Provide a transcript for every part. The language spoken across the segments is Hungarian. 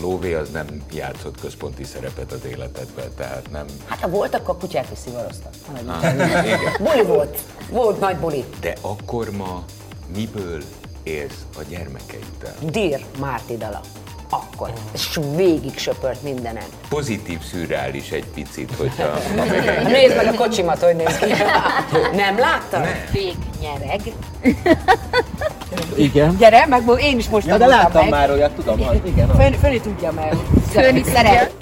lóvé az nem játszott központi szerepet az életedben, tehát nem... Hát ha volt, akkor a kutyát is szivaroztak. Ah, igen. Buli volt. Volt nagy buli. De akkor ma miből élsz a gyermekeiddel? Dír Márti dala. Akkor. És végig söpört mindenen. Pozitív szürreális egy picit, hogyha... Ha Nézd meg a kocsimat, hogy néz ki. Nem láttad? Vég nyereg. Igen. Gyere, meg én is most Ja, de láttam meg. már olyat, tudom, hogy igen. Fön, Föni tudja meg. Főni szeret.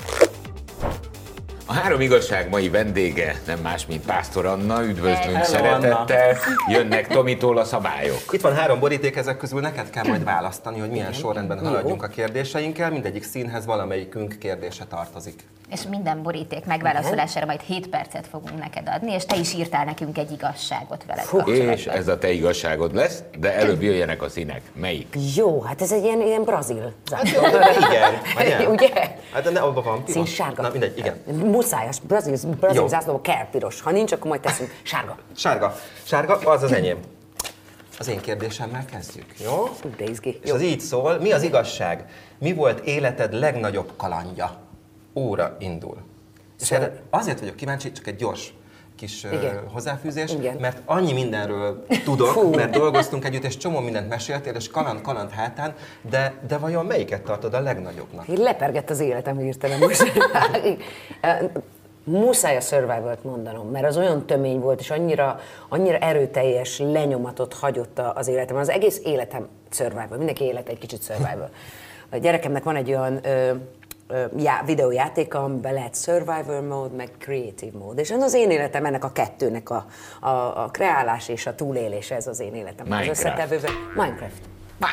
A három igazság mai vendége nem más, mint Pásztor Anna. Üdvözlünk Hello, szeretettel. Jönnek Tomitól a szabályok. Itt van három boríték, ezek közül neked kell majd választani, hogy milyen sorrendben haladjunk a kérdéseinkkel. Mindegyik színhez valamelyikünk kérdése tartozik. És minden boríték megválaszolására majd 7 percet fogunk neked adni, és te is írtál nekünk egy igazságot veled kapcsolatban. És ez a te igazságod lesz, de előbb jöjjenek a színek. Melyik? Jó, hát ez egy ilyen, ilyen brazil zászló. Igen, vagy nem? Ugye? Hát de ne, abban van. Szín sárga. Na mindegy, igen. Muszáj, a brazil, brazil Jó. zászlóba kell piros. Ha nincs, akkor majd teszünk sárga. Sárga. Sárga, az az enyém. Az én kérdésemmel kezdjük, jó? Fú, de izgi. És az így szól, mi az igazság? Mi volt életed legnagyobb kalandja? Óra indul. És Szóval- erre azért vagyok kíváncsi, csak egy gyors kis Igen. hozzáfűzés, Igen. mert annyi mindenről tudok, Fú. mert dolgoztunk együtt, és csomó mindent meséltél, és kaland-kaland hátán, de, de vajon melyiket tartod a legnagyobbnak? Így lepergett az életem hirtelen most. Muszáj a survival mondanom, mert az olyan tömény volt, és annyira, annyira erőteljes lenyomatot hagyott az életem. Az egész életem survival, mindenki élet egy kicsit survival. A gyerekemnek van egy olyan ö, já, videójátéka, amiben lehet survival mode, meg creative mode. És az én életem ennek a kettőnek a, a, a kreálás és a túlélés, ez az én életem. Minecraft. Az összetevőben. Minecraft. Oh,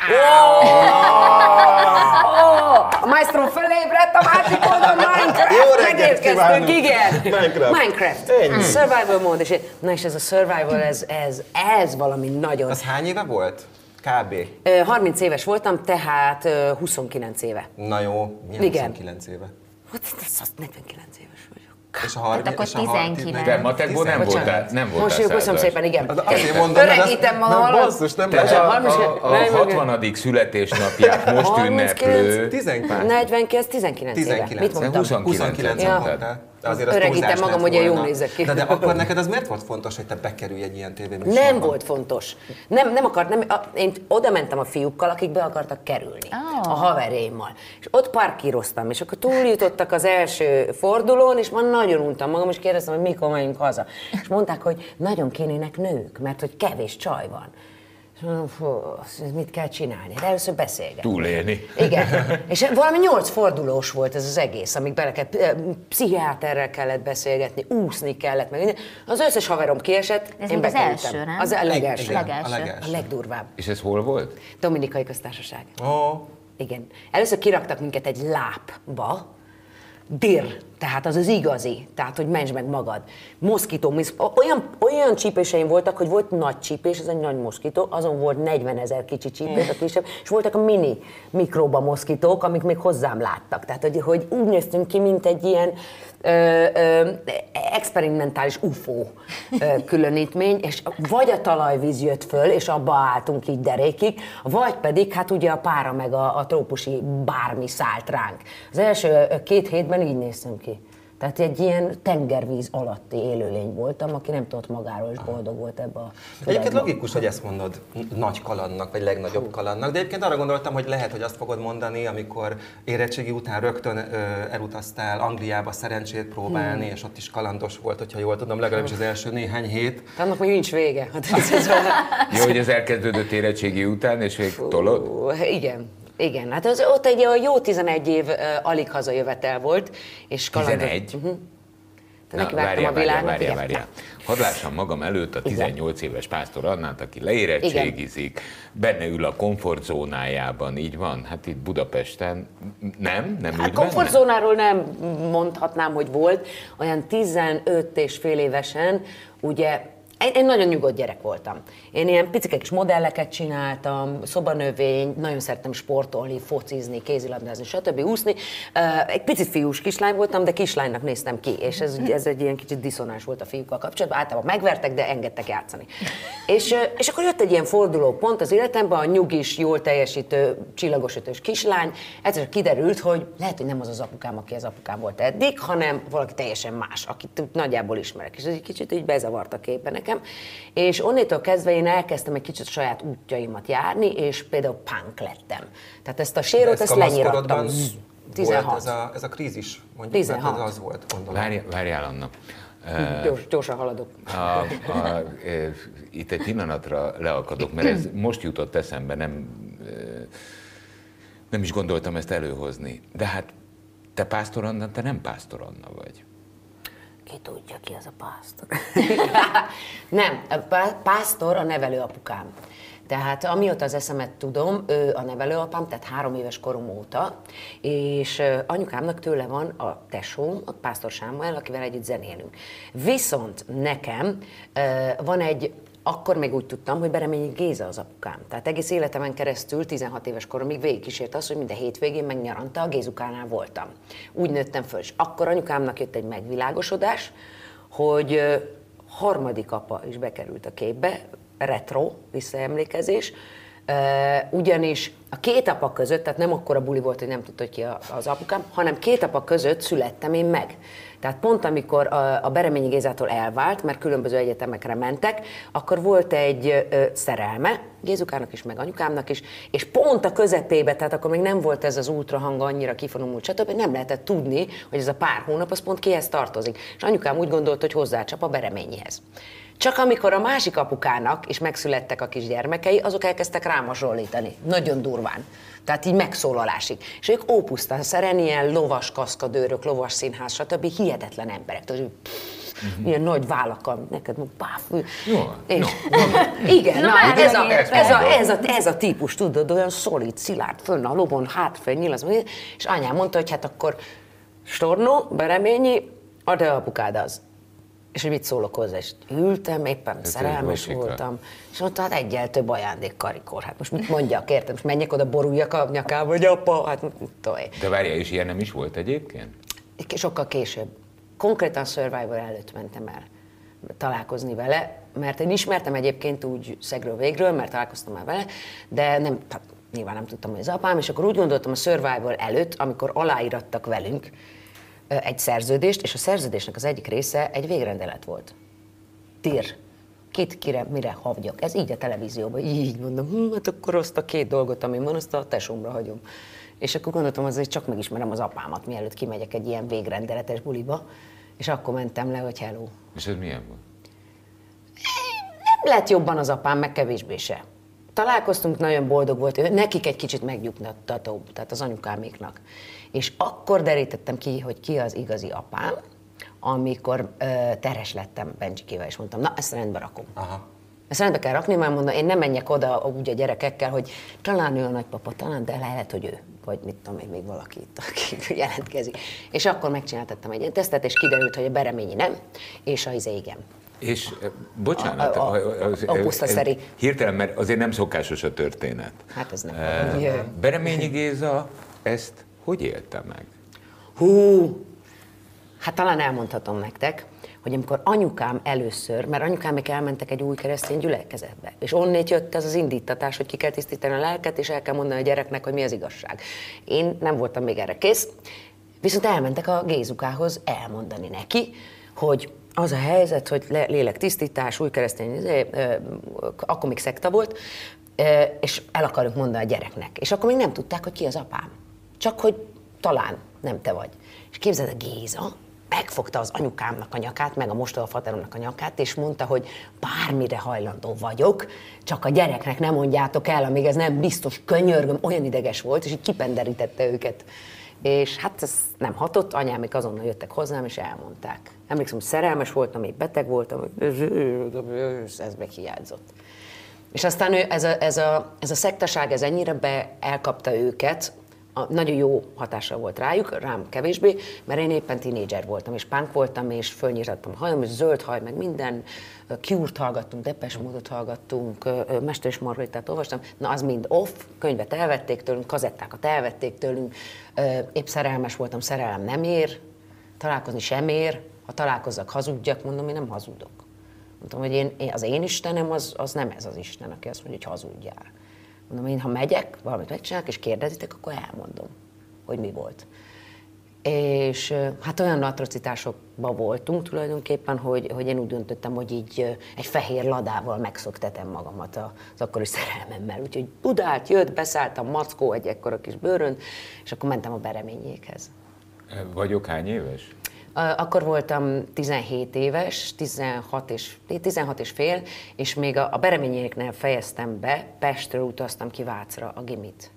a maestro fölébredt, a másik oldal Minecraft! Jó reggelt Megérkeztünk, kívánunk! igen! Minecraft. Minecraft. Ennyi. Survival mód, és na és ez a survival, ez, ez, ez valami nagyon... Az hány éve volt? Kb. Ö, 30 éves voltam, tehát ö, 29 éve. Na jó, milyen Igen. 29 éve? Hát ez az 49 éves vagyok. És a 30, akkor és a 30 19. De matekból nem voltál, nem voltál Most köszönöm szépen, igen. Az- Azért mondom, Öregítem magam, nem, hallod? basszus, nem lehet. a, a, a nem, nem, 60. születésnapját most 39. ünneplő. 19. 49, 19 éve. 19. Mit mondtam? 29. 29 Ja. De azért az Öregítem magam, hogy jól volna. nézek ki. De, de akkor neked az miért volt fontos, hogy te bekerülj egy ilyen tévéműsorba? Nem volt fontos. Nem, nem akart, nem, a, én oda mentem a fiúkkal, akik be akartak kerülni. Ah. A haverémmal. És ott parkíroztam, és akkor túljutottak az első fordulón, és már nagyon untam magam, és kérdeztem, hogy mikor megyünk haza. És mondták, hogy nagyon kénének nők, mert hogy kevés csaj van. És mondom, fú, mit kell csinálni? De először beszélgetni. Túlélni. Igen. És valami nyolc fordulós volt ez az egész, amíg bele kellett, eh, pszichiáterrel kellett beszélgetni, úszni kellett, meg minden. Az összes haverom kiesett, Ez én még az első, nem? Az a legelső. Igen, Legelső. A A legelső. legdurvább. És ez hol volt? Dominikai köztársaság. Ó, Igen. Először kiraktak minket egy lápba, dir, tehát az az igazi, tehát hogy menj meg magad. Moszkító, olyan, olyan csípéseim voltak, hogy volt nagy csípés, ez egy nagy moszkító, azon volt 40 ezer kicsi csípés, a kisebb, és voltak a mini mikroba moszkitók, amik még hozzám láttak. Tehát, hogy, hogy úgy néztünk ki, mint egy ilyen ö, ö, experimentális UFO ö, különítmény, és vagy a talajvíz jött föl, és abba álltunk így derékig, vagy pedig hát ugye a pára meg a, a trópusi bármi szállt ránk. Az első két hétben így néztem ki. Tehát egy ilyen tengervíz alatti élőlény voltam, aki nem tudott magáról, és boldog volt ebbe a Egyébként logikus, hogy ezt mondod nagy kalandnak, vagy legnagyobb kalandnak, de egyébként arra gondoltam, hogy lehet, hogy azt fogod mondani, amikor érettségi után rögtön ö, elutaztál Angliába szerencsét próbálni, és ott is kalandos volt, hogyha jól tudom, legalábbis az első néhány hét. De annak még nincs vége. Hát ez, Jó, hogy ez elkezdődött érettségi után, és még tolod? Igen. Igen, hát az, ott egy jó 11 év uh, alig hazajövetel volt, és kalandor- 11? Uh-huh. Na, várjál, a világot. várjál, igen. várjál. Hadd lássam magam előtt a 18 éves Pásztor Annát, aki leérettségizik, benne ül a komfortzónájában, így van? Hát itt Budapesten nem? Nem Hát komfortzónáról nem mondhatnám, hogy volt. Olyan 15 és fél évesen, ugye Én, nagyon nyugodt gyerek voltam. Én ilyen picike kis modelleket csináltam, szobanövény, nagyon szerettem sportolni, focizni, kézilabdázni, stb. úszni. Egy picit fiús kislány voltam, de kislánynak néztem ki, és ez, ez egy ilyen kicsit diszonás volt a fiúkkal kapcsolatban. Általában megvertek, de engedtek játszani. és, és akkor jött egy ilyen forduló pont az életemben, a nyugis, jól teljesítő, csillagosütős kislány. Egyszer kiderült, hogy lehet, hogy nem az az apukám, aki az apukám volt eddig, hanem valaki teljesen más, akit nagyjából ismerek. És ez egy kicsit így bezavart a képbe nekem. És onnétól kezdve én elkezdtem egy kicsit saját útjaimat járni, és például punk lettem. Tehát ezt a sérot, ezt lenyirattam. 16. Volt ez, a, ez a krízis, mondjuk, 16. ez az volt, gondolom. Várj, várjál, Anna. Gyors, gyorsan haladok. A, a, a, itt egy pillanatra leakadok, mert ez most jutott eszembe, nem, nem is gondoltam ezt előhozni. De hát te Pásztor Anna, te nem Pásztor Anna vagy. Ki tudja, ki az a pásztor? nem, a pásztor a nevelőapukám. Tehát amióta az eszemet tudom, ő a nevelőapám, tehát három éves korom óta, és anyukámnak tőle van a tesóm, a Pásztor Sámuel, akivel együtt zenélünk. Viszont nekem van egy akkor még úgy tudtam, hogy Bereményi Géza az apukám. Tehát egész életemen keresztül, 16 éves koromig végigkísért az, hogy minden hétvégén meg nyaranta a Gézukánál voltam. Úgy nőttem föl, és akkor anyukámnak jött egy megvilágosodás, hogy harmadik apa is bekerült a képbe, retro visszaemlékezés, ugyanis a két apa között, tehát nem akkor a buli volt, hogy nem tudta, hogy ki az apukám, hanem két apa között születtem én meg. Tehát pont amikor a, a Bereményi Gézától elvált, mert különböző egyetemekre mentek, akkor volt egy ö, szerelme, Gézukának is, meg anyukámnak is, és pont a közepébe, tehát akkor még nem volt ez az ultrahang annyira kifonomult, stb. nem lehetett tudni, hogy ez a pár hónap az pont kihez tartozik. És anyukám úgy gondolt, hogy hozzácsap a Bereményihez. Csak amikor a másik apukának is megszülettek a kisgyermekei, azok elkezdtek rámasonlítani. Nagyon durván. Tehát így megszólalásig. És ők ópusztán szeren, ilyen lovas kaszkadőrök, lovas színház, stb. hihetetlen emberek. Tehát, uh-huh. ilyen nagy vállakkal, neked páf. Jó, és, no. Igen, na, na hát ez, a, ez, a, ez, a, ez, a, ez a típus, tudod, olyan szolid, szilárd, fönn a lovon, hátfel, nyilaz, és anyám mondta, hogy hát akkor Stornó, Bereményi, a te apukád az és hogy mit szólok hozzá, és ültem, éppen Ez szerelmes voltam, és ott hát egyel több ajándék karikor. Hát most mit mondjak, értem, most menjek oda, boruljak a nyakába, vagy apa, hát toj. De várjál, és ilyen nem is volt egyébként? Sokkal később. Konkrétan Survivor előtt mentem el találkozni vele, mert én ismertem egyébként úgy szegről végről, mert találkoztam már vele, de nem, hát nyilván nem tudtam, hogy az apám, és akkor úgy gondoltam a Survivor előtt, amikor aláírattak velünk, egy szerződést, és a szerződésnek az egyik része egy végrendelet volt. Tír. Kit, kire, mire havgyak. Ez így a televízióban, így mondom, hm, hát akkor azt a két dolgot, ami van, azt a tesómra hagyom. És akkor gondoltam, azért csak megismerem az apámat, mielőtt kimegyek egy ilyen végrendeletes buliba, és akkor mentem le, hogy hello. És ez milyen volt? Nem lett jobban az apám, meg kevésbé se. Találkoztunk, nagyon boldog volt, nekik egy kicsit megnyugtatóbb, tehát az anyukáméknak. És akkor derítettem ki, hogy ki az igazi apám, amikor ö, teres lettem Bencsikével, és mondtam, na, ezt rendbe rakom. Aha. Ezt rendbe kell rakni, mert mondom, én nem menjek oda úgy a gyerekekkel, hogy talán ő a nagypapa, talán, de lehet, hogy ő, vagy mit tudom én, még valaki itt, aki jelentkezik. És akkor megcsináltattam egy tesztet, és kiderült, hogy a bereményi nem, és az igen. És bocsánat, a, a, a, a, a hirtelen, mert azért nem szokásos a történet. Hát ez nem. Uh, Bereményi Géza ezt hogy élte meg? Hú, hát talán elmondhatom nektek, hogy amikor anyukám először, mert anyukámék elmentek egy új keresztény gyülekezetbe, és onnét jött ez az indítatás, hogy ki kell tisztítani a lelket, és el kell mondani a gyereknek, hogy mi az igazság. Én nem voltam még erre kész, viszont elmentek a Gézukához elmondani neki, hogy az a helyzet, hogy lélektisztítás, új keresztény, izé, akkor még szekta volt, és el akarjuk mondani a gyereknek. És akkor még nem tudták, hogy ki az apám. Csak hogy talán nem te vagy. És képzeld, a Géza megfogta az anyukámnak a nyakát, meg a mostohafateromnak a nyakát, és mondta, hogy bármire hajlandó vagyok, csak a gyereknek nem mondjátok el, amíg ez nem biztos, könyörgöm, olyan ideges volt, és így kipenderítette őket. És hát ez nem hatott, anyámik azonnal jöttek hozzám, és elmondták. Emlékszem, szerelmes voltam, még beteg voltam, ez meg hiányzott. És aztán ő, ez, a, ez, a, ez a szektaság, ez ennyire be elkapta őket, a, nagyon jó hatása volt rájuk, rám kevésbé, mert én éppen tínédzser voltam, és punk voltam, és fölnyírattam hajam, és zöld haj, meg minden, Cure-t hallgattunk, Depes módot hallgattunk, Mester és Margaritát olvastam, na az mind off, könyvet elvették tőlünk, kazettákat elvették tőlünk, épp szerelmes voltam, szerelem nem ér, találkozni sem ér, ha hazudjak, mondom, én nem hazudok. Mondtam, hogy én, az én Istenem az, az nem ez az Isten, aki azt mondja, hogy hazudjál. Mondom, én ha megyek, valamit megcsinálok, és kérdezitek, akkor elmondom, hogy mi volt. És hát olyan atrocitásokban voltunk tulajdonképpen, hogy, hogy én úgy döntöttem, hogy így egy fehér ladával megszoktetem magamat az akkori szerelmemmel. Úgyhogy Budát jött, beszálltam Mackó egy ekkora kis bőrön, és akkor mentem a bereményékhez. Vagyok hány éves? Akkor voltam 17 éves, 16 és, 16 és fél, és még a, a Bereményéknél fejeztem be, Pestről utaztam ki Vácra a gimit.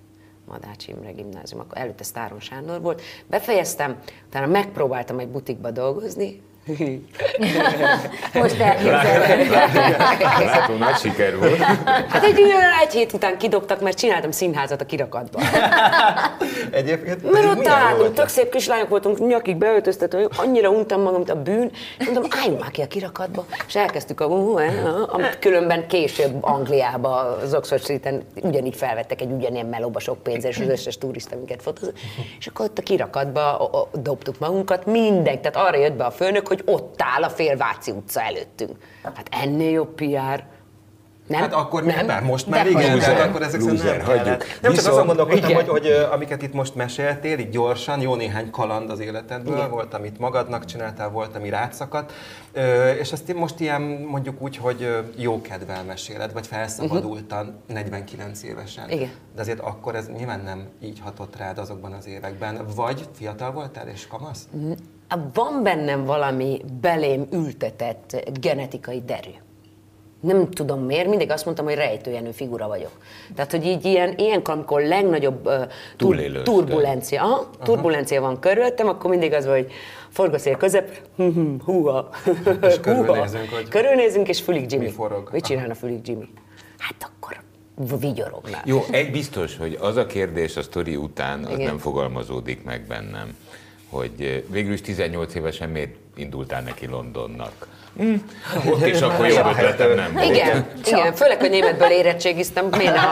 Madács Imre gimnázium, akkor előtte Sztáron Sándor volt. Befejeztem, utána megpróbáltam egy butikba dolgozni, Most elképzelem. Látom, nagy siker volt. Hát egy, egy hét után kidobtak, mert csináltam színházat a kirakatban. Egyébként Mert ott találtunk, tök szép kislányok voltunk, nyakig beöltöztetve, annyira untam magam, mint a bűn, és mondom, álljunk már ki a kirakatba, és elkezdtük a amit különben később Angliába, az Oxford Street-en ugyanígy felvettek egy ugyanilyen melóba sok pénzért, és az összes turista minket fotózott, és akkor ott a kirakatba dobtuk magunkat, mindenki, tehát arra jött be a főnök, hogy ott áll a Félváci utca előttünk. Hát ennél jobb PR. Nem? Hát akkor nem, nem most már igen, loser, tehát akkor ezek loser, nem hagyjuk. Nem csak azon gondolkodtam, hogy, hogy, amiket itt most meséltél, így gyorsan, jó néhány kaland az életedből, igen. volt, amit magadnak csináltál, volt, ami rátszakadt, és ezt most ilyen mondjuk úgy, hogy jó kedvel meséled, vagy felszabadultan uh-huh. 49 évesen. Igen. De azért akkor ez nyilván nem így hatott rád azokban az években. Vagy fiatal voltál és kamasz? Van bennem valami belém ültetett genetikai derű nem tudom miért, mindig azt mondtam, hogy rejtőjenő figura vagyok. Tehát, hogy így ilyen, ilyenkor, amikor legnagyobb uh, tur- turbulencia, aha, turbulencia van körülöttem, akkor mindig az, hogy forgószél közep, húha. És körülnézünk, hogy körülnézünk, és fülig Jimmy. Mi forog? Mit csinálna fülig Jimmy? Hát akkor vigyorognál. Jó, egy biztos, hogy az a kérdés a sztori után, az Igen. nem fogalmazódik meg bennem, hogy végül is 18 évesen miért indultál neki Londonnak? Hm. Ott is akkor jobb ötletem nem volt. Igen, igen, főleg, hogy németből érettségiztem, miért nem?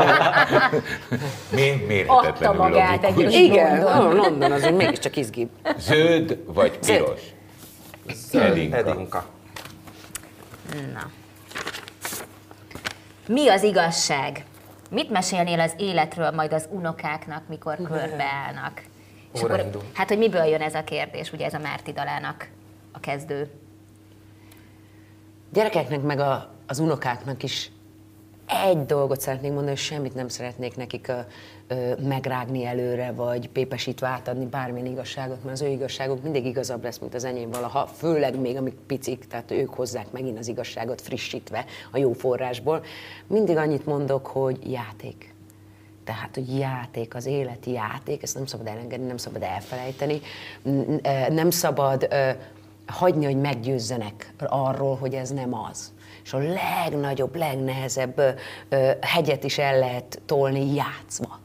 Miért mérhetetlenül Adta magát egy Igen, London, London azért mégiscsak izgibb. Zöld vagy piros? Zöld. Edinka. Edinka. Na. Mi az igazság? Mit mesélnél az életről majd az unokáknak, mikor körbeállnak? És akkor, hát, hogy miből jön ez a kérdés, ugye ez a Márti dalának a kezdő gyerekeknek meg a, az unokáknak is egy dolgot szeretnék mondani, hogy semmit nem szeretnék nekik a, ö, megrágni előre, vagy pépesítve átadni bármilyen igazságot, mert az ő igazságok mindig igazabb lesz, mint az enyém valaha, főleg még amik picik, tehát ők hozzák megint az igazságot frissítve a jó forrásból. Mindig annyit mondok, hogy játék. Tehát, hogy játék, az életi játék, ezt nem szabad elengedni, nem szabad elfelejteni, nem szabad hagyni, hogy meggyőzzenek arról, hogy ez nem az. És a legnagyobb, legnehezebb hegyet is el lehet tolni játszva.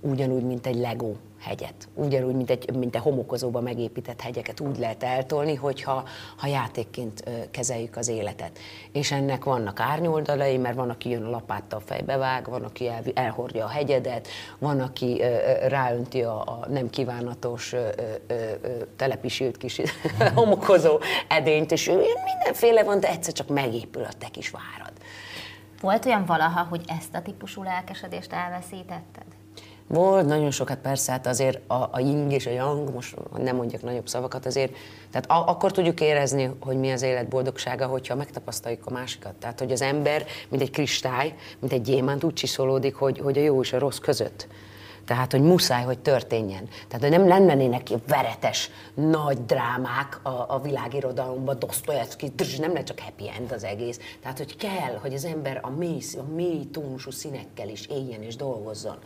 Ugyanúgy, mint egy Lego hegyet. Ugyanúgy, mint egy, mint egy homokozóba megépített hegyeket úgy lehet eltolni, hogyha ha játékként kezeljük az életet. És ennek vannak árnyoldalai, mert van, aki jön a lapáttal fejbe vág, van, aki el, elhordja a hegyedet, van, aki ráönti a, a nem kívánatos telepisült kis homokozó edényt, és mindenféle van, de egyszer csak megépül a te kis várad. Volt olyan valaha, hogy ezt a típusú lelkesedést elveszítetted? Volt nagyon sokat, persze, hát azért a, a ying és a yang, most nem mondjak nagyobb szavakat, azért, tehát a, akkor tudjuk érezni, hogy mi az élet boldogsága, hogyha megtapasztaljuk a másikat. Tehát, hogy az ember, mint egy kristály, mint egy gyémánt úgy csiszolódik, hogy, hogy a jó és a rossz között. Tehát, hogy muszáj, hogy történjen. Tehát, hogy nem lennének veretes, nagy drámák a, a világirodalomban, Dostoyevsky, nem lehet csak happy end az egész. Tehát, hogy kell, hogy az ember a mély, a mély tónusú színekkel is éljen és dolgozzon.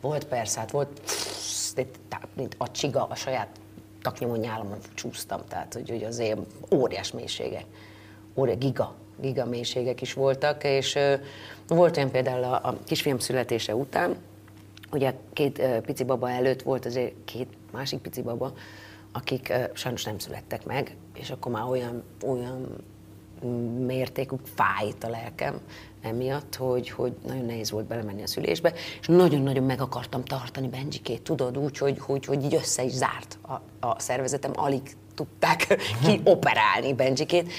Volt persze, hát volt, mint a csiga a saját taknyomon nyálamon csúsztam, tehát hogy, hogy azért óriás mélységek, óriás, giga, giga mélységek is voltak, és uh, volt olyan például a, a kisfiam születése után, ugye két pici baba előtt volt azért két másik pici baba, akik sajnos nem születtek meg, és akkor már olyan, olyan mértékű fájt a lelkem emiatt, hogy, hogy nagyon nehéz volt belemenni a szülésbe, és nagyon-nagyon meg akartam tartani Benjikét, tudod, úgy, hogy, hogy, hogy így össze is zárt a, a szervezetem, alig tudták kioperálni Benjikét,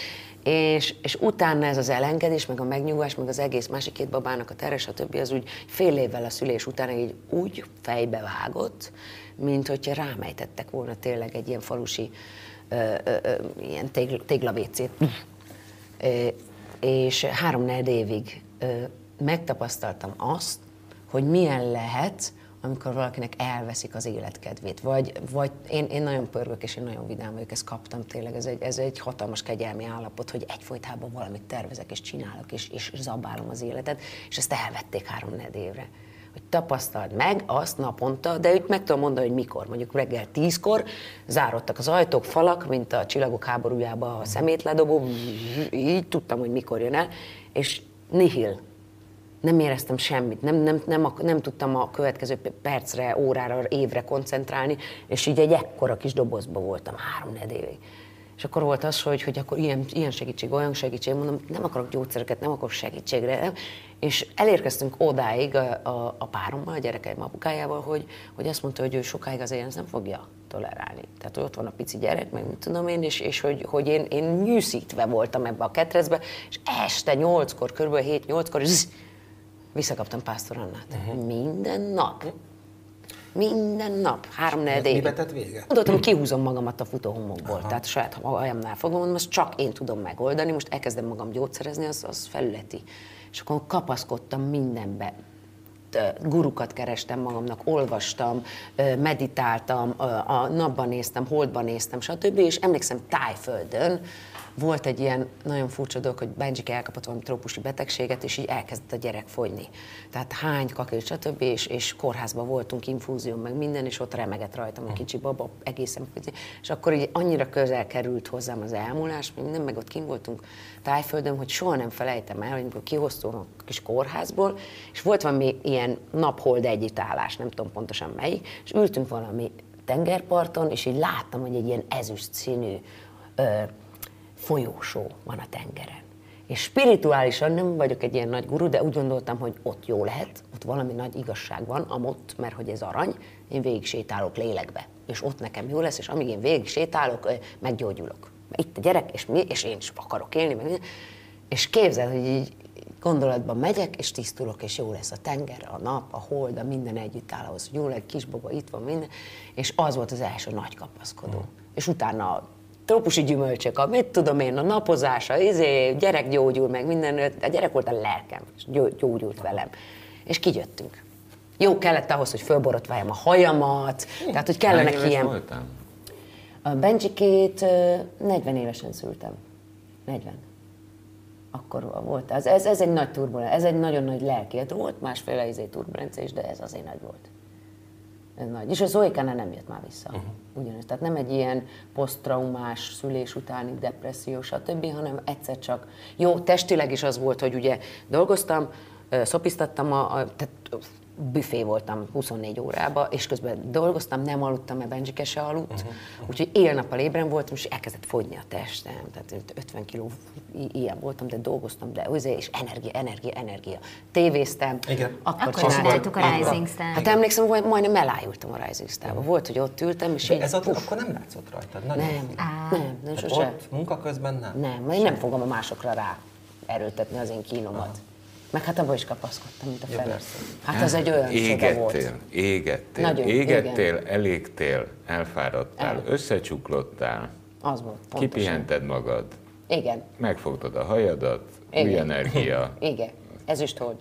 és, és utána ez az elengedés, meg a megnyugvás, meg az egész másik két babának a teres, a többi, az úgy fél évvel a szülés után így úgy fejbe vágott, mint hogyha rámejtettek volna tényleg egy ilyen falusi ö, ö, ö, ilyen tégl, téglavécét. és három évig ö, megtapasztaltam azt, hogy milyen lehet amikor valakinek elveszik az életkedvét. Vagy, vagy én, én nagyon pörgök, és én nagyon vidám vagyok, ezt kaptam tényleg, ez egy, ez egy hatalmas kegyelmi állapot, hogy egyfolytában valamit tervezek, és csinálok, és, és zabálom az életet, és ezt elvették három évre. Hogy tapasztald meg azt naponta, de úgy meg tudom mondani, hogy mikor. Mondjuk reggel tízkor zárodtak az ajtók, falak, mint a csillagok háborújába a szemétledobó, így tudtam, hogy mikor jön el, és nihil, nem éreztem semmit, nem, nem, nem, nem tudtam a következő percre, órára, évre koncentrálni, és így egy ekkora kis dobozba voltam három évig. És akkor volt az, hogy, hogy akkor ilyen, ilyen segítség, olyan segítség, mondom, nem akarok gyógyszereket, nem akarok segítségre. Nem? És elérkeztünk odáig a, a, a párommal, a gyerekeim apukájával, hogy, hogy azt mondta, hogy ő sokáig azért ezt nem fogja tolerálni. Tehát ott van a pici gyerek, meg mit tudom én, és, és hogy, hogy én, én nyűszítve voltam ebbe a ketrezbe, és este nyolckor, kb. 7-8-kor, Visszakaptam Pásztor Annát. Uh-huh. Minden nap. Minden nap, három négy évig. Mibe tett véget? Mondottam, hogy kihúzom magamat a futóhomokból. Aha. Tehát saját hajamnál fogom, mondom, most csak én tudom megoldani, most elkezdem magam gyógyszerezni, az, az felületi. És akkor kapaszkodtam mindenbe gurukat kerestem magamnak, olvastam, meditáltam, a napban néztem, holdban néztem, stb. És emlékszem Tájföldön, volt egy ilyen nagyon furcsa dolog, hogy Benjik elkapott valami trópusi betegséget, és így elkezdett a gyerek fogyni. Tehát hány, kakil, stb. És, és kórházban voltunk, infúzió, meg minden, és ott remegett rajtam a kicsi baba, egészen pici. És akkor így annyira közel került hozzám az elmúlás, meg minden, meg ott kim voltunk tájföldön, hogy soha nem felejtem el, hogy amikor kihoztunk a kis kórházból, és volt valami ilyen naphold együttállás, nem tudom pontosan melyik, és ültünk valami tengerparton, és így láttam, hogy egy ilyen ezüst színű ö, folyósó van a tengeren. És spirituálisan nem vagyok egy ilyen nagy guru, de úgy gondoltam, hogy ott jó lehet, ott valami nagy igazság van, amott, mert hogy ez arany, én végig sétálok lélekbe, és ott nekem jó lesz, és amíg én végig sétálok, meggyógyulok. Itt a gyerek, és, mi, és én is akarok élni, meg és képzeld, hogy így gondolatban megyek, és tisztulok, és jó lesz a tenger, a nap, a hold, a minden együtt áll ahhoz, hogy jó lesz, kisbaba, itt van minden, és az volt az első nagy kapaszkodó. Mm. És utána trópusi gyümölcsök, a mit tudom én, a napozása, izé, gyerek gyógyul meg, minden, a gyerek volt a lelkem, és gyógyult velem. És kigyöttünk. Jó kellett ahhoz, hogy fölborotváljam a hajamat, tehát hogy kellenek Hány ilyen... voltam? A Bencsikét 40 évesen szültem. 40. Akkor volt. Ez, ez, ez egy nagy turbulencia, ez egy nagyon nagy lelki. Volt másféle izé turbulencia is, de ez azért nagy volt ez nagy. És a Zoikánál nem jött már vissza. Uh-huh. Ugyanez. Tehát nem egy ilyen posztraumás, szülés utáni depresszió, stb., hanem egyszer csak, jó, testileg is az volt, hogy ugye dolgoztam, szopisztattam, a, a, tehát büfé voltam 24 órába, és közben dolgoztam, nem aludtam, mert Benjike se aludt, uh-huh. úgyhogy éjjel-nappal ébren voltam, és elkezdett fogyni a testem, tehát 50 kiló ilyen voltam, de dolgoztam, de azért, és energia, energia, energia. Tévéztem. Igen. Akkor, akkor csináltuk a Rising Star. Hát emlékszem, hogy majdnem elájultam a Rising Star-ba. Volt, hogy ott ültem, és de így, ez ott, akkor nem látszott rajtad? Nagyon nem, nem, nem, sose. Ott munka közben nem? Nem, én nem fogom a másokra rá erőltetni az én kínomat. Aha. Meg hát abban is kapaszkodtam, mint a ja, fele. Hát az egy olyan égettél, volt. Égettél, Nagyon, égettél, igen. elégtél, elfáradtál, El. összecsuklottál. Az volt, pontosan. Kipihented magad. Igen. Megfogtad a hajadat, igen. új energia. Igen, ez is hold.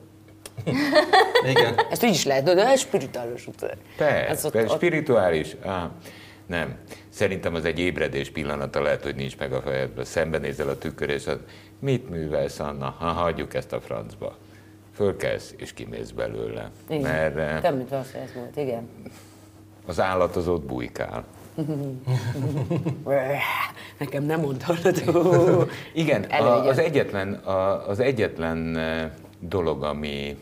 Igen. Ezt úgy is lehet, de ez spirituális után. Persze, ott, ott... spirituális. Ah, nem. Szerintem az egy ébredés pillanata lehet, hogy nincs meg a fejedben. Szembenézel a tükör, és az, mit művelsz, Anna? Ha hagyjuk ezt a francba. Fölkelsz, és kimész belőle. Igen. Mert, Te, mint az, ez volt, igen. Az állat az ott bujkál. Nekem nem mondtad. Igen, a, az egyetlen, a, az egyetlen eh, dolog, ami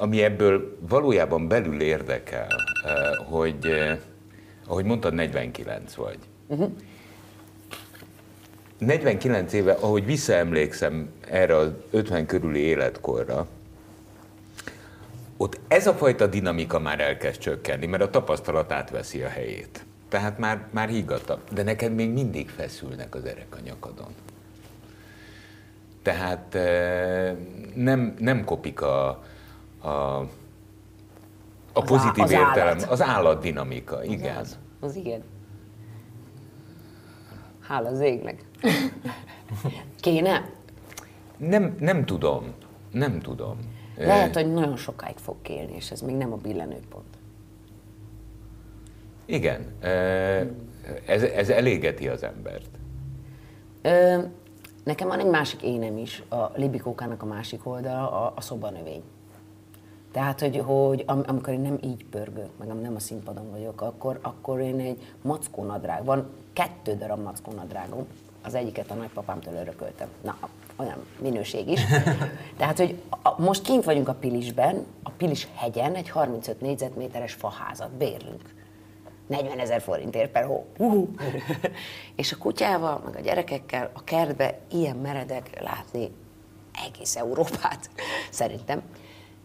ami ebből valójában belül érdekel, hogy ahogy mondtad, 49 vagy. Uh-huh. 49 éve, ahogy visszaemlékszem erre az 50 körüli életkorra, ott ez a fajta dinamika már elkezd csökkenni, mert a tapasztalat átveszi a helyét. Tehát már, már higgadtabb. De neked még mindig feszülnek az erek a nyakadon. Tehát eh, nem, nem kopik a, a, a pozitív az értelem, állat. az állatdinamika, igen. Az, az igen. Hála az égnek. Kéne? Nem, nem tudom. Nem tudom. Lehet, hogy nagyon sokáig fog kélni, és ez még nem a billenőpont. Igen. Ez, ez elégeti az embert. Ö, nekem van egy másik énem is, a libikókának a másik oldala, a, a szobanövény. Tehát, hogy, hogy am, amikor én nem így pörgök, meg nem a színpadon vagyok, akkor, akkor én egy mackó nadrág, van kettő darab mackó nadrágom, az egyiket a nagypapámtól örököltem. Na, olyan minőség is. Tehát, hogy a, most kint vagyunk a Pilisben, a Pilis hegyen egy 35 négyzetméteres faházat bérlünk. 40 ezer forintért per hó. Uh-huh. és a kutyával, meg a gyerekekkel a kertbe ilyen meredek látni egész Európát, szerintem.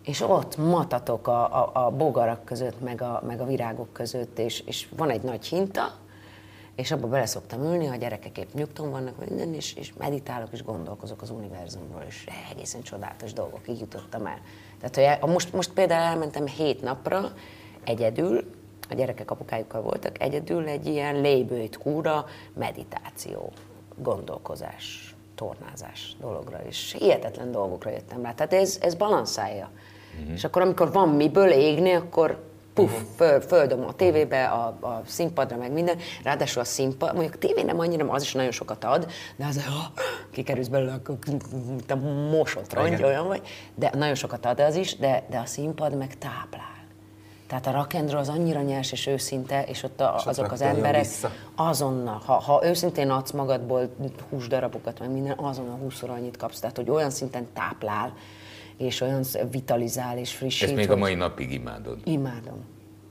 És ott matatok a, a, a bogarak között, meg a, meg a virágok között, és, és van egy nagy hinta, és abba bele szoktam ülni, a gyerekek épp nyugton vannak, minden, és, és meditálok, és gondolkozok az univerzumról, és egészen csodálatos dolgokig jutottam el. Tehát, hogy most, most például elmentem hét napra egyedül, a gyerekek apukájukkal voltak, egyedül egy ilyen lébőjt kúra, meditáció, gondolkozás, tornázás dologra, és hihetetlen dolgokra jöttem rá. Tehát ez, ez balanszálja. Mm-hmm. És akkor, amikor van miből égni, akkor puff, uh-huh. föl, földom a tévébe, a, a színpadra, meg minden. Ráadásul a színpad, mondjuk a tévé nem annyira, az is nagyon sokat ad, de az, ha kikerülsz belőle, akkor a mosott rongy, olyan vagy. De nagyon sokat ad az is, de, de a színpad meg táplál. Tehát a rakendról az annyira nyers és őszinte, és ott a, és azok az emberek azonnal, ha, ha őszintén adsz magadból húsdarabokat, meg minden, azonnal húszszor annyit kapsz. Tehát, hogy olyan szinten táplál, és olyan vitalizál és frissít. Ezt még a mai napig imádod? Imádom.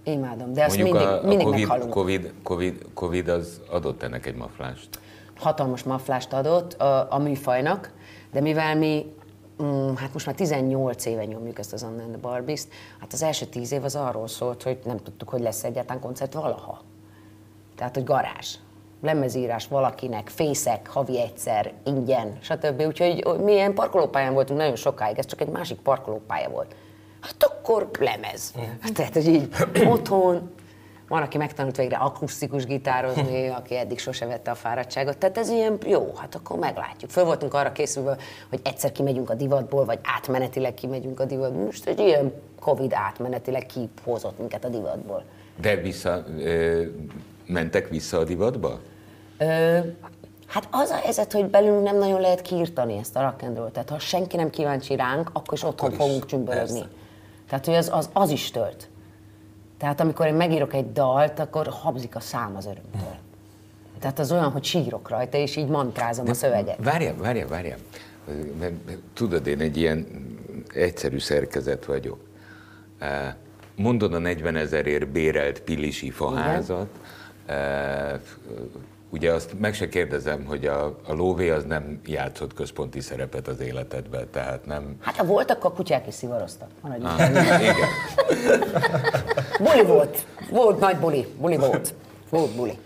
Imádom, de azt mindig, a, a mindig COVID, meghalunk. COVID, COVID, COVID az adott ennek egy maflást? Hatalmas maflást adott a, a műfajnak, de mivel mi mm, hát most már 18 éve nyomjuk ezt az Anna and the Barbie-t, hát az első 10 év az arról szólt, hogy nem tudtuk, hogy lesz egyáltalán koncert valaha. Tehát, hogy garázs lemezírás valakinek, fészek, havi egyszer, ingyen, stb. Úgyhogy mi ilyen parkolópályán voltunk nagyon sokáig, ez csak egy másik parkolópálya volt. Hát akkor lemez. Hát, tehát, hogy így otthon, van, aki megtanult végre akusztikus gitározni, aki eddig sose vette a fáradtságot. Tehát ez ilyen jó, hát akkor meglátjuk. Föl voltunk arra készülve, hogy egyszer kimegyünk a divatból, vagy átmenetileg kimegyünk a divatból. Most egy ilyen Covid átmenetileg kihozott minket a divatból. De vissza, ö, mentek vissza a divatba? Hát az a helyzet, hogy belül nem nagyon lehet kiirtani ezt a rock'n'roll. Tehát ha senki nem kíváncsi ránk, akkor is otthon akkor fogunk csümbörözni. Tehát, hogy az, az, az is tölt. Tehát amikor én megírok egy dalt, akkor habzik a szám az örömtől. Tehát az olyan, hogy sírok rajta, és így mantrázom De a szöveget. Várjál, várjál, várjál. Tudod, én egy ilyen egyszerű szerkezet vagyok. Mondod a 40 ezerért bérelt pilisi faházat, Igen Ugye azt meg se kérdezem, hogy a, a lóvé az nem játszott központi szerepet az életedben, tehát nem... Hát ha voltak, akkor kutyák is szivaroztak. Ah, igen. buli volt. Volt nagy buli. Buli volt. Volt buli.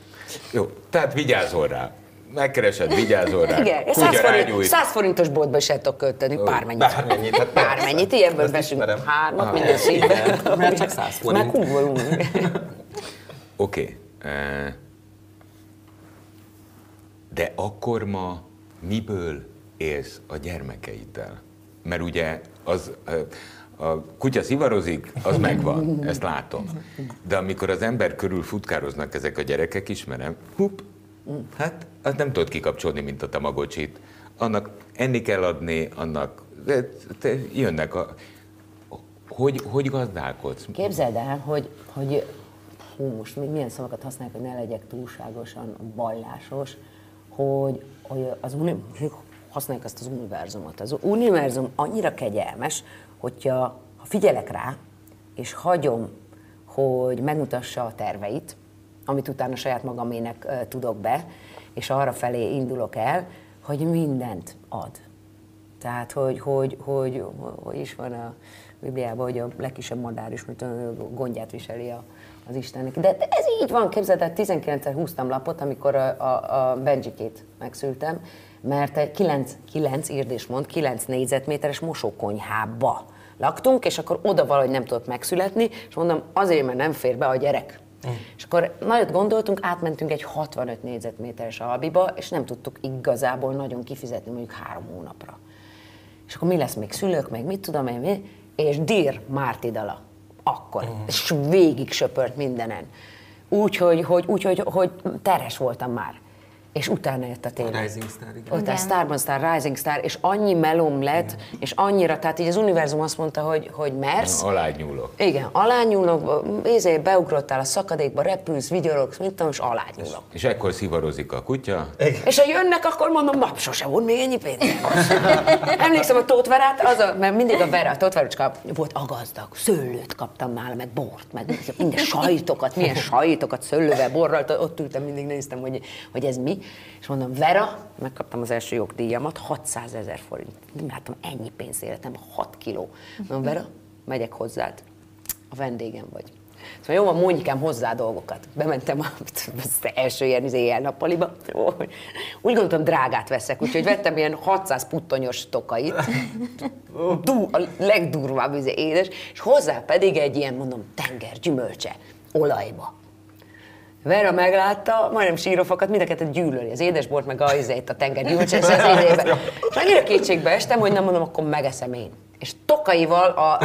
Jó, tehát vigyázol rá. Megkeresed, vigyázol rá. Igen, 100, forint, 100 forintos boltba is tudok költeni, bármennyit. Bármennyit, hát bármennyit, ilyenből veszünk hármat, minden színben. Mert csak 100 forint. Már Oké. Okay. Uh, de akkor ma miből élsz a gyermekeiddel? Mert ugye az, a kutya szivarozik, az megvan, ezt látom. De amikor az ember körül futkároznak ezek a gyerekek, ismerem, hup, hát az nem tudod kikapcsolni, mint a tamagocsit. Annak enni kell adni, annak de, de jönnek a... Hogy, hogy gazdálkodsz? Képzeld el, hogy, hogy hú, most milyen szavakat használják, hogy ne legyek túlságosan ballásos, hogy, hogy az uni- használjuk ezt az univerzumot. Az univerzum annyira kegyelmes, hogyha ha figyelek rá, és hagyom, hogy megmutassa a terveit, amit utána saját magamének tudok be, és arra felé indulok el, hogy mindent ad. Tehát, hogy, hogy, hogy, hogy is van a Bibliában, hogy a legkisebb madár is, mint a gondját viseli a, az Istennek. De ez így van, képzeld, 19-szer húztam lapot, amikor a, a, a Benjikét megszültem, mert egy 9, 9 írdés mond, 9 négyzetméteres mosókonyhába laktunk, és akkor oda valahogy nem tudott megszületni, és mondom, azért, mert nem fér be a gyerek. Mm. És akkor nagyot gondoltunk, átmentünk egy 65 négyzetméteres albiba, és nem tudtuk igazából nagyon kifizetni mondjuk három hónapra. És akkor mi lesz még szülők, meg mit tudom én, mi? és Dir Márti dala. Akkor. Mm. És végig söpört mindenen. Úgyhogy hogy, úgy, hogy, hogy terhes voltam már és utána jött a tél. A Rising Star, igen. Ott a Starban Star, Rising Star, és annyi melom lett, igen. és annyira, tehát így az univerzum azt mondta, hogy, hogy mersz. Alányúlok. Igen, alányúlok, ézé, beugrottál a szakadékba, repülsz, vigyorogsz, mit tudom, és alányúlok. És, és ekkor szivarozik a kutya. Igen. És ha jönnek, akkor mondom, nap sose volt még ennyi pénz. Emlékszem a tótverát, az a, mert mindig a vera, a tótverocska volt agazdag, szőlőt kaptam nála, meg bort, meg minden sajtokat, milyen sajtokat, szőlővel, borral, ott ültem, mindig néztem, hogy, hogy ez mi. És mondom, Vera, megkaptam az első jogdíjamat, 600 ezer forint. Nem láttam ennyi pénzt életem, 6 kiló. Mondom, Vera, megyek hozzád. A vendégem vagy. Szóval jó, van, mondjikám hozzá dolgokat. Bementem az első ilyen izé, éjjel-nappaliba. Úgy gondoltam, drágát veszek, úgyhogy vettem ilyen 600 puttonyos tokait, du, a legdurvább izé, édes, és hozzá pedig egy ilyen, mondom, tenger gyümölcse, olajba. Vera meglátta, majdnem sírva fakadt, mind a kettőt gyűlöli, az édesbort, meg a izét, a tenger gyümölcsét, az izébe. És annyira kétségbe estem, hogy nem mondom, akkor megeszem én. És tokaival a,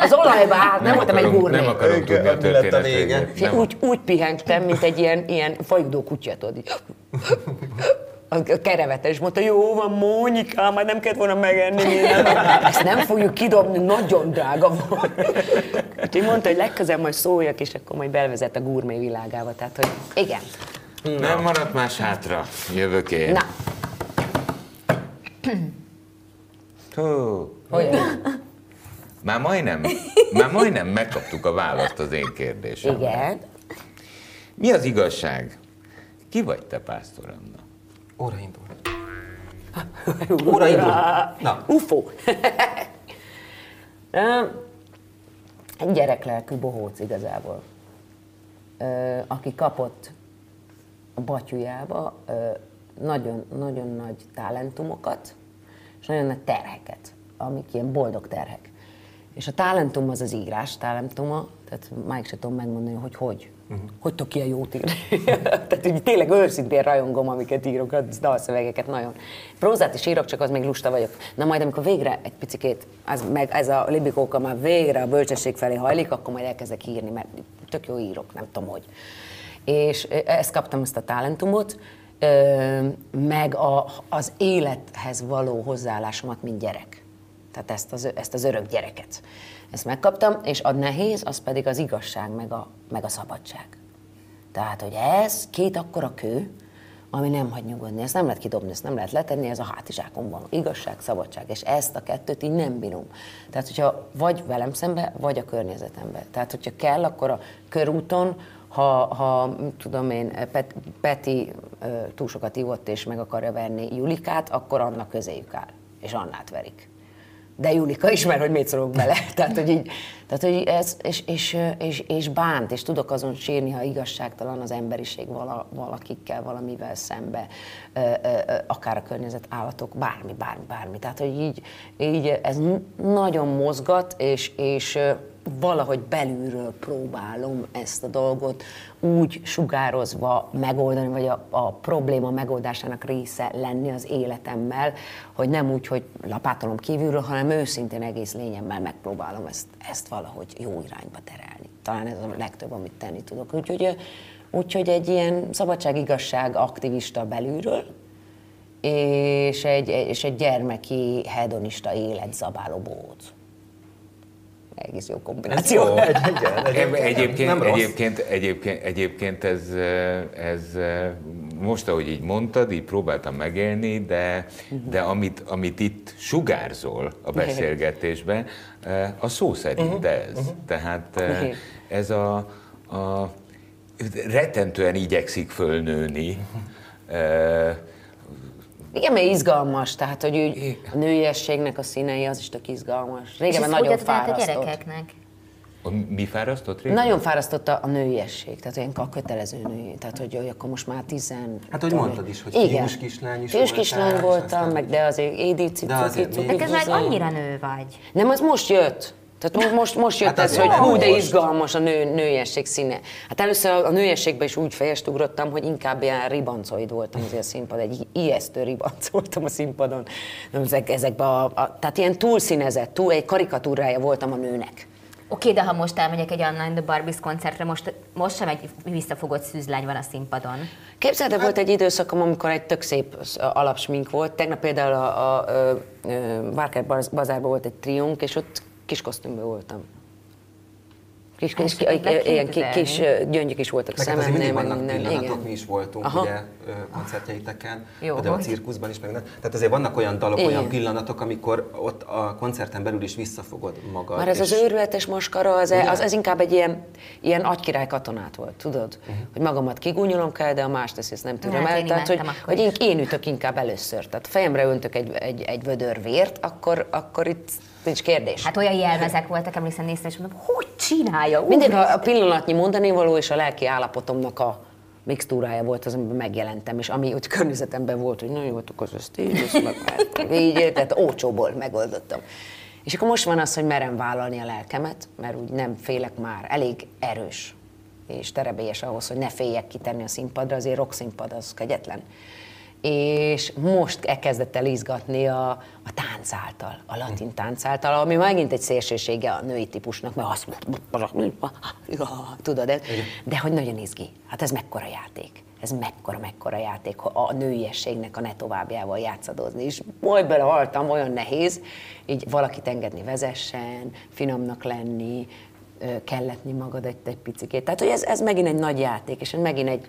az olajba át, nem, nem voltam egy gurmé. Nem akarom tudni a történet végét. Úgy, úgy pihentem, mint egy ilyen, ilyen fajudó kutya, tudod a kerevete, és mondta, jó van, Mónikám, már nem kellett volna megenni Ezt nem fogjuk kidobni, nagyon drága volt. Úgyhogy mondta, hogy legközelebb majd szóljak, és akkor majd belvezet a gurmé világába. Tehát, hogy igen. Na. Nem maradt más hátra, jövök én. Na. Hú. Már majdnem, már majdnem megkaptuk a választ az én kérdésemre. Igen. Mi az igazság? Ki vagy te, Pásztor Anna? Óra indul. Óra indul. Na. UFO. Egy gyereklelkű bohóc igazából, aki kapott a batyujába nagyon, nagyon nagy talentumokat, és nagyon nagy terheket, amik ilyen boldog terhek. És a talentum az az írás talentuma, tehát máig se tudom megmondani, hogy hogy Uh-huh. Hogy tudok ilyen jót írni? Tehát hogy tényleg őszintén rajongom, amiket írok, a dalszövegeket nagyon. Prózát is írok, csak az még lusta vagyok. Na majd, amikor végre egy picikét, az, meg ez a libikóka már végre a bölcsesség felé hajlik, akkor majd elkezdek írni, mert tök jó írok, nem tudom hogy. És ezt kaptam, ezt a talentumot, meg a, az élethez való hozzáállásomat, mint gyerek. Tehát ezt az, ezt az örök gyereket. Ezt megkaptam, és a nehéz, az pedig az igazság, meg a, meg a szabadság. Tehát, hogy ez két akkora kő, ami nem hagy nyugodni. Ezt nem lehet kidobni, ezt nem lehet letenni, ez a hátizsákon van. Igazság, szabadság. És ezt a kettőt így nem bírom. Tehát, hogyha vagy velem szembe, vagy a környezetembe. Tehát, hogyha kell, akkor a körúton, ha, ha tudom én, Pet, Peti túl sokat ivott és meg akarja verni Julikát, akkor annak közéjük áll, és annát verik de Julika ismer, hogy mit szólok bele. tehát, hogy így, tehát, hogy ez, és, és, és, és, bánt, és tudok azon sírni, ha igazságtalan az emberiség vala, valakikkel, valamivel szembe, akár a környezet, állatok, bármi, bármi, bármi. Tehát, hogy így, így ez nagyon mozgat, és, és valahogy belülről próbálom ezt a dolgot úgy sugározva megoldani, vagy a, a probléma megoldásának része lenni az életemmel, hogy nem úgy, hogy lapátolom kívülről, hanem őszintén egész lényemmel megpróbálom ezt, ezt valahogy jó irányba terelni. Talán ez a legtöbb, amit tenni tudok. Úgyhogy, úgyhogy egy ilyen szabadságigazság aktivista belülről, és egy, és egy gyermeki hedonista életzabáló bóc egész jó kombináció. Jó, egy, igen, egyébként, egyébként, nem egyébként, egyébként, egyébként ez, ez most, ahogy így mondtad, így próbáltam megélni, de, de amit, amit itt sugárzol a beszélgetésben, A szó szerint uh-huh. ez. Uh-huh. Tehát ez a, a rettentően igyekszik fölnőni. Uh-huh. Igen, mert izgalmas, tehát hogy úgy a nőiességnek a színei az is tök izgalmas. Régen nagyon fárasztott. a gyerekeknek? Mi fárasztott régen? Nagyon fárasztott a, a nőiesség, tehát olyan a kötelező női, tehát hogy, hogy akkor most már tizen... Hát hogy mondtad is, hogy Igen. fiús kislány is Fiús kislány voltam, meg de azért Édi De azért De közben annyira nő vagy. Nem, az most jött. Tehát most, most jött hát ez, hogy hú, de izgalmas a nő, nőiesség színe. Hát először a nőiességben is úgy fejest ugrottam, hogy inkább ilyen ribancoid voltam azért a színpad, egy ijesztő ribanc voltam a színpadon. Ezek, ezekben a, a, tehát ilyen túlszínezett, túl egy karikatúrája voltam a nőnek. Oké, de ha most elmegyek egy Anna the Barbies koncertre, most, most sem egy visszafogott szűzlány van a színpadon. Képzeld, hát... volt egy időszakom, amikor egy tök szép alapsmink volt. Tegnap például a, a, a, a Várker bazárban volt egy triunk, és ott kis kosztümben voltam. Kis, kis, kis, ilyen kis gyöngyök is voltak szememnél, meg minden. Igen. mi is voltunk Aha. ugye koncertjeiteken, Jó, de a cirkuszban is, meg nem. Tehát azért vannak olyan dalok, Igen. olyan pillanatok, amikor ott a koncerten belül is visszafogod magad. Már ez az őrületes maskara, az, az, az inkább egy ilyen, ilyen agykirály katonát volt, tudod? Uh-huh. Hogy magamat kigúnyolom kell, de a más teszi, ezt nem tudom el. Tehát, hogy, hogy én, én ütök inkább először. Tehát fejemre öntök egy, egy, egy vödör vért, akkor, akkor itt Nincs kérdés. Hát olyan jelmezek voltak, emlékszem, néztem, és mondom, hogy csinálja? Mindig a, a pillanatnyi mondani való és a lelki állapotomnak a mixtúrája volt az, amiben megjelentem, és ami úgy környezetemben volt, hogy nagyon voltak az ezt így, ezt meg, így, tehát ócsóból megoldottam. És akkor most van az, hogy merem vállalni a lelkemet, mert úgy nem félek már, elég erős és terebélyes ahhoz, hogy ne féljek kitenni a színpadra, azért rock színpad az kegyetlen és most elkezdett el izgatni a, a tánc által, a latin tánc által, ami megint egy szélsősége a női típusnak, mert azt tudod, de, de hogy nagyon izgi. Hát ez mekkora játék. Ez mekkora, mekkora játék, a nőiességnek a ne továbbjával játszadozni. És majd belehaltam, olyan nehéz, így valakit engedni vezessen, finomnak lenni, kelletni magad egy, egy picikét. Tehát, hogy ez, ez megint egy nagy játék, és megint egy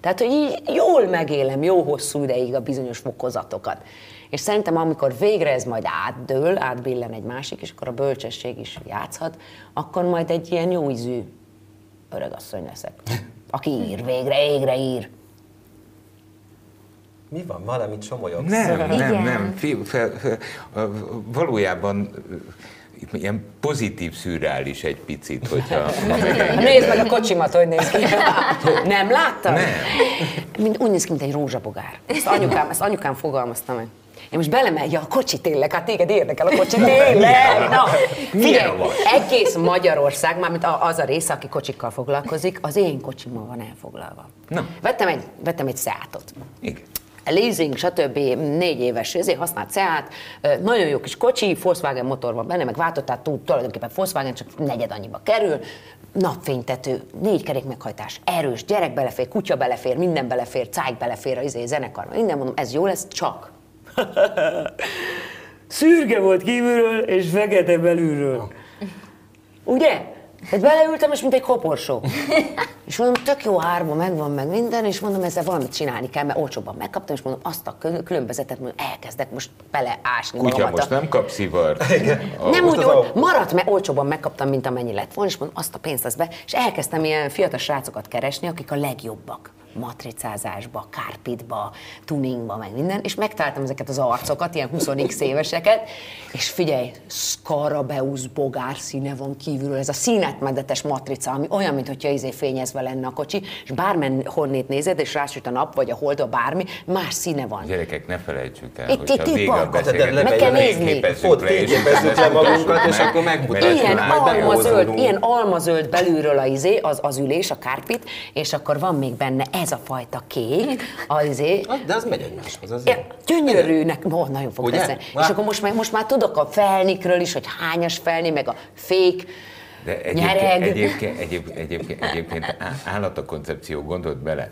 tehát, hogy így jól megélem jó hosszú ideig a bizonyos fokozatokat. És szerintem, amikor végre ez majd átdől, átbillen egy másik, és akkor a bölcsesség is játszhat, akkor majd egy ilyen jó ízű öregasszony leszek. Aki ír, végre, égre ír. Mi van? Valamit csomolyogsz? Nem, nem, nem. Fél, fel, fel, valójában ilyen pozitív szürreális egy picit, hogyha... Nézd meg a kocsimat, hogy néz ki. Nem láttad? Nem. Mind, úgy néz ki, mint egy rózsabogár. Ezt anyukám, ezt anyukám fogalmazta meg. Én most belemegy, a kocsi tényleg, hát téged érdekel a kocsi tényleg. Na, figyelj, egész Magyarország, mármint az a része, aki kocsikkal foglalkozik, az én kocsimmal van elfoglalva. Na. Vettem egy, vettem egy Seatot. Igen leasing, stb. négy éves, ezért használt Seat, nagyon jó kis kocsi, Volkswagen motor van benne, meg váltott, tehát tulajdonképpen Volkswagen csak negyed annyiba kerül, napfénytető, négy kerék meghajtás, erős, gyerek belefér, kutya belefér, minden belefér, cájk belefér, az izé, zenekar, minden mondom, ez jó lesz, csak. Szürke volt kívülről, és fekete belülről. Ugye? Hát beleültem, és mint egy koporsó. és mondom, tök jó árba megvan meg minden, és mondom, ezzel valamit csinálni kell, mert olcsóban megkaptam, és mondom, azt a különbözetet, mondom, elkezdek most beleásni Kutya, magamat. most nem kap szivart. nem úgy, hogy maradt, mert olcsóban megkaptam, mint amennyi lett volna, és mondom, azt a pénzt az be, és elkezdtem ilyen fiatal srácokat keresni, akik a legjobbak matricázásba, kárpitba, tuningba, meg minden, és megtaláltam ezeket az arcokat, ilyen 20 éveseket, és figyelj, Scarabeus bogár színe van kívülről, ez a színetmedetes matrica, ami olyan, mintha izé fényezve lenne a kocsi, és bármen honnét nézed, és rásüt a nap, vagy a hold, bármi, más színe van. Gyerekek, ne felejtsük el, itt, itt, itt van. Meg kell nézni. Ott fényképezzük le magunkat, és akkor megmutatjuk. Ilyen almazöld, ilyen almazöld belülről a izé, az, az ülés, a kárpit, és akkor van még benne ez a fajta kék, azért... De az megy egymáshoz, az ja, Gyönyörűnek, oh, nagyon fog beszélni. És akkor most már, most már tudok a felnikről is, hogy hányas felni, meg a fék, de egyébként, egyébként, egyébként, egyébként, egyébként állatakoncepció, gondolt bele,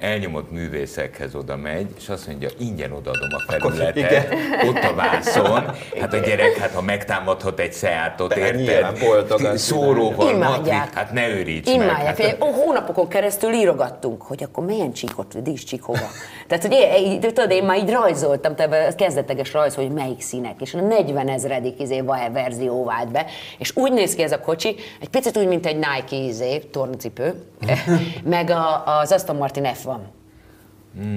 elnyomott művészekhez oda megy, és azt mondja, ingyen odaadom a felületet, ott a vászon. Hát a gyerek, hát ha megtámadhat egy szeátot, érted? Szóróval, Imádják. hát ne őríts Imádják. meg. Hát, Hónapokon keresztül írogattunk, hogy akkor milyen csíkot, díszcsík hova. Tehát, hogy én, tudod, én már így rajzoltam, te kezdeteges rajz, hogy melyik színek, és a 40 ezredik izé verzió vált be, és úgy néz ki ez a kocsi, egy picit úgy, mint egy Nike izé, tornacipő, meg a, az Aston Martin F van.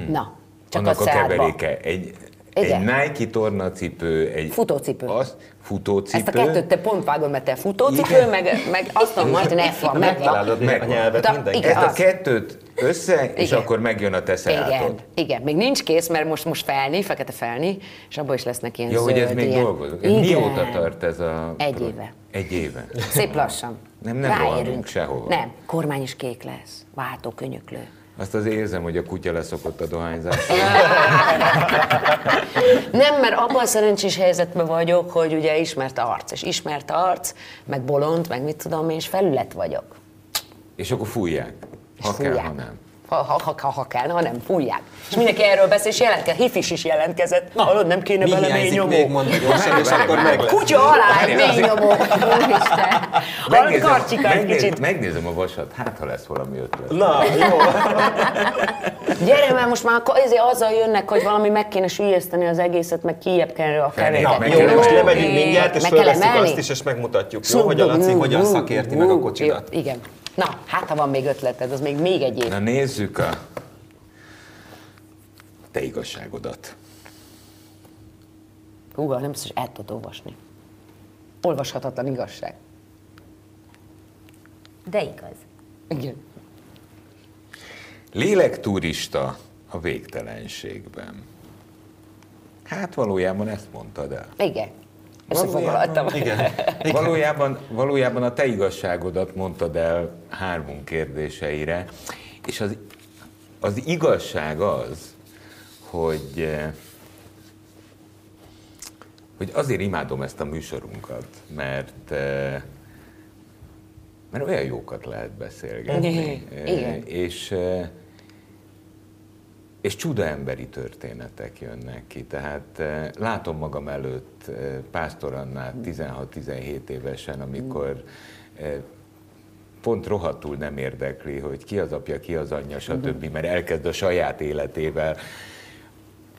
Na, csak Hmm. Annak a a keveréke. Egy, egy Igen. Nike tornacipő, egy Futócipő. Az, futócipő. Ezt a kettőt te pont vágod, mert te futócipő, meg, meg Aston Martin F van, megvan. Megtalálod a Megvan. nyelvet Ta- mindenki. igen. Ezt a az. kettőt össze, és Igen. akkor megjön a te Igen, igen, még nincs kész, mert most, most felni, fekete felni, és abból is lesznek ilyen Ja, hogy ez zöld, még ilyen. dolgozunk. Igen. mióta tart ez a... Egy pro- éve. Egy éve. Szép lassan. Nem, nem Ráérünk. rohanunk sehova. Nem, kormány is kék lesz, váltó könyöklő. Azt az érzem, hogy a kutya leszokott a dohányzás. Nem, mert abban a szerencsés helyzetben vagyok, hogy ugye ismert arc, és ismert arc, meg bolond, meg mit tudom én, és felület vagyok. És akkor fújják. És Ha kell, fújják. ha nem. Ha, ha, ha, ha, ha kell, ha nem, fújják. És mindenki erről beszél, és jelentkezett. Hifis is jelentkezett. Hallod, nem kéne bele mély nyomó. még, mondd gyorsan, és akkor meg lesz. Kutya alá mély nyomó. Úristen. Hallod, karcsika egy megnéz, kicsit. megnézem a vasat, hát ha lesz valami ötlet. Na, jó. Gyere, mert most már ezért azzal jönnek, hogy valami meg kéne sülyezteni az egészet, meg kijebb kell a meg Jó, kell most lemegyünk mindjárt, és fölveszünk azt is, és megmutatjuk, jó, hogy a Laci hogyan szakérti meg a kocsidat. Igen. Na, hát ha van még ötleted, az még még egy év. Na nézzük a te igazságodat. Húha, nem biztos, hogy el tudod olvasni. Olvashatatlan igazság. De igaz. Igen. Lélekturista a végtelenségben. Hát valójában ezt mondtad el. Igen. Valójában- Összefoglaltam. Igen. Valójában, valójában a te igazságodat mondtad el hármunk kérdéseire, és az, az igazság az, hogy, eh, hogy azért imádom ezt a műsorunkat, mert, eh, mert olyan jókat lehet beszélgetni. Igen. És, eh, és csuda emberi történetek jönnek ki. Tehát eh, látom magam előtt eh, Pásztor Annát 16-17 évesen, amikor eh, pont rohadtul nem érdekli, hogy ki az apja, ki az anyja, stb., mert elkezd a saját életével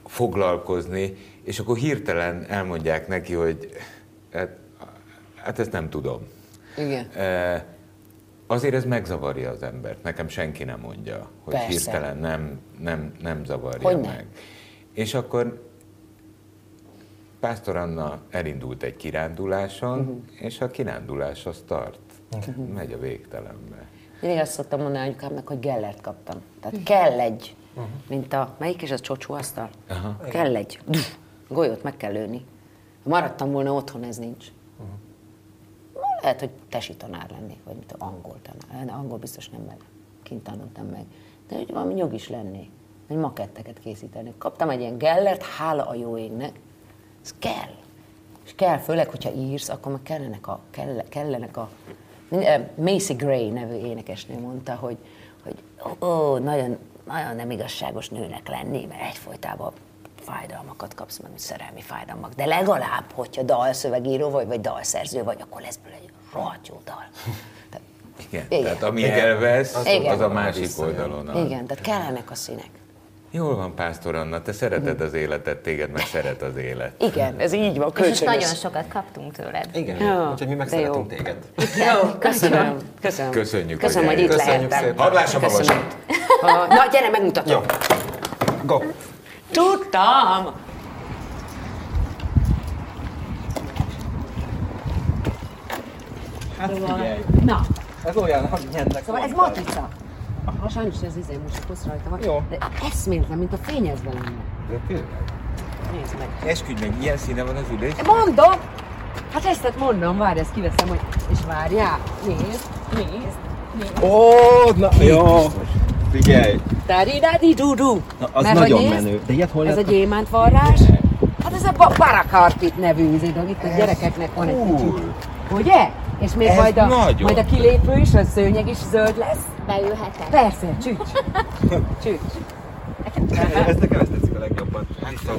foglalkozni, és akkor hirtelen elmondják neki, hogy hát, hát ezt nem tudom. Igen. Eh, Azért ez megzavarja az embert. Nekem senki nem mondja, hogy Persze. hirtelen nem, nem, nem zavarja Hogy nem? meg. És akkor Pásztor Anna elindult egy kiránduláson, Mhm. és a kirándulás az tart. Megy a végtelenbe. Mindig azt szoktam mondani anyukámnak, hogy Gellert kaptam. Tehát kell egy, mint a, melyik is az csocsó asztal? Aha. Kell egy. Golyót meg kell lőni. Ha maradtam volna otthon, ez nincs. Lehet, hogy tesi tanár lennék, vagy mint angol tanár. De angol biztos nem meg. Kint tanultam meg. De hogy valami nyug is lennék. Hogy maketteket készíteni. Kaptam egy ilyen Gellert, hála a jó égnek. Ez kell. És kell, főleg, hogyha írsz, akkor meg kellenek a, kell, kellenek a eh, Macy Gray nevű énekesnő mondta, hogy, hogy ó, nagyon, nagyon nem igazságos nőnek lenni, mert egyfolytában fájdalmakat kapsz, meg szerelmi fájdalmak. De legalább, hogyha dalszövegíró vagy, vagy dalszerző vagy, akkor lesz belőle egy rohadt jó dal. Tehát, Igen. Igen. Tehát ami Igen. elvesz, az, Igen. az a másik oldalon. áll. igen, tehát kellenek a színek. Jól van, Pásztor Anna, te szereted az életet, téged meg szeret az élet. Igen, ez így van, És most nagyon kölcsönös. sokat kaptunk tőled. Igen, Ja, úgyhogy mi meg de jó. szeretünk téged. Jó, köszönöm. Köszönöm. Köszönjük, Köszönöm, hogy hogy itt. Köszönjük lehettem. lássam a. Ha- Na, gyere, megmutatom. Jó. Go! Tudtam! Hát figyelj, Na, ez olyan, hogy ennek szóval ez mondtad. matrica. Ha sajnos ez izé most a kosz rajta van. Jó. De eszméletlen, mint a fényezve lenne. De tényleg? Nézd meg. Esküdj meg, ilyen színe van az ülés? Mondom! Hát ezt hát mondom, várj, ezt kiveszem, hogy... És várjál, nézd, nézd, nézd. Ó, na jó. Figyelj, Tari du du. na, az Mert nagyon nézd, menő. De ilyet hol Ez a gyémántvarrás. Hát ez a ba- Barakarpit nevű izé, de itt a gyerekeknek van egy kicsit. Ugye? És még Ez majd a, nagyon. majd a kilépő is, a szőnyeg is zöld lesz. Beülhetek? Persze, csücs. Csücs. Ez nekem ezt tetszik a legjobban.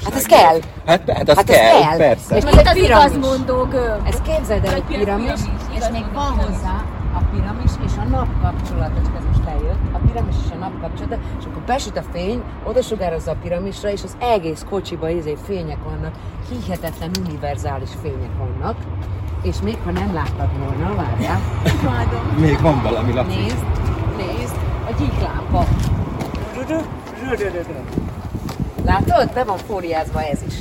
Hát ez kell. Hát, hát az Hát ez kell, kell. persze. És Itt egy igazmondó gömb. Ez képzeld el, egy piramis, és még van hozzá a piramis és a nap kapcsolata, csak ez most eljött, a piramis és a nap kapcsolata, és akkor besüt a fény, oda sugározza a piramisra, és az egész kocsiba izé fények vannak, hihetetlen univerzális fények vannak, és még ha nem láttad volna, várjál, Még van valami Laci. nézd, nézd, a gyíklámpa. Látod? Be van fóliázva ez is.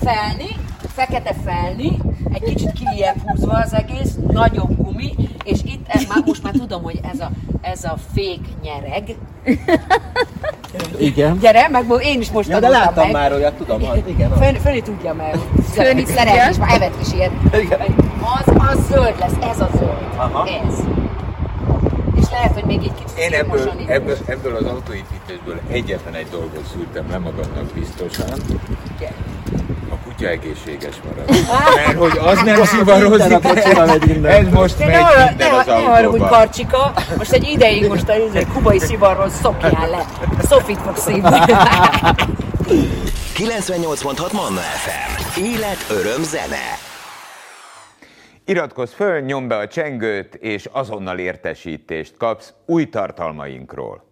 Felni, fekete felni, egy kicsit kijebb húzva az egész, nagyobb gumi, és itt e, már, most már tudom, hogy ez a, ez a fék nyereg. Igen. Gyere, meg én is most Ja, de láttam meg. már olyat, tudom, az, igen. Fön, Föni tudja meg. Föni Szeret tudja. is, már evett is ilyet. Az, az zöld lesz, ez a zöld. Aha. Ez. És lehet, hogy még egy kicsit Én ebből, ebből, ebből az autóépítésből egyetlen egy dolgot szűrtem le magamnak biztosan. A kutya egészséges marad. Mert hogy az nem szivarozik, ez most megy ne arra, minden az ne, ne autóba. karcsika, most egy ideig most a izé, kubai szivarról szokjál le. A Sofit fog szívni. 98.6 Manna FM. Élet, öröm, zene. Iratkozz föl, nyomd be a csengőt, és azonnal értesítést kapsz új tartalmainkról.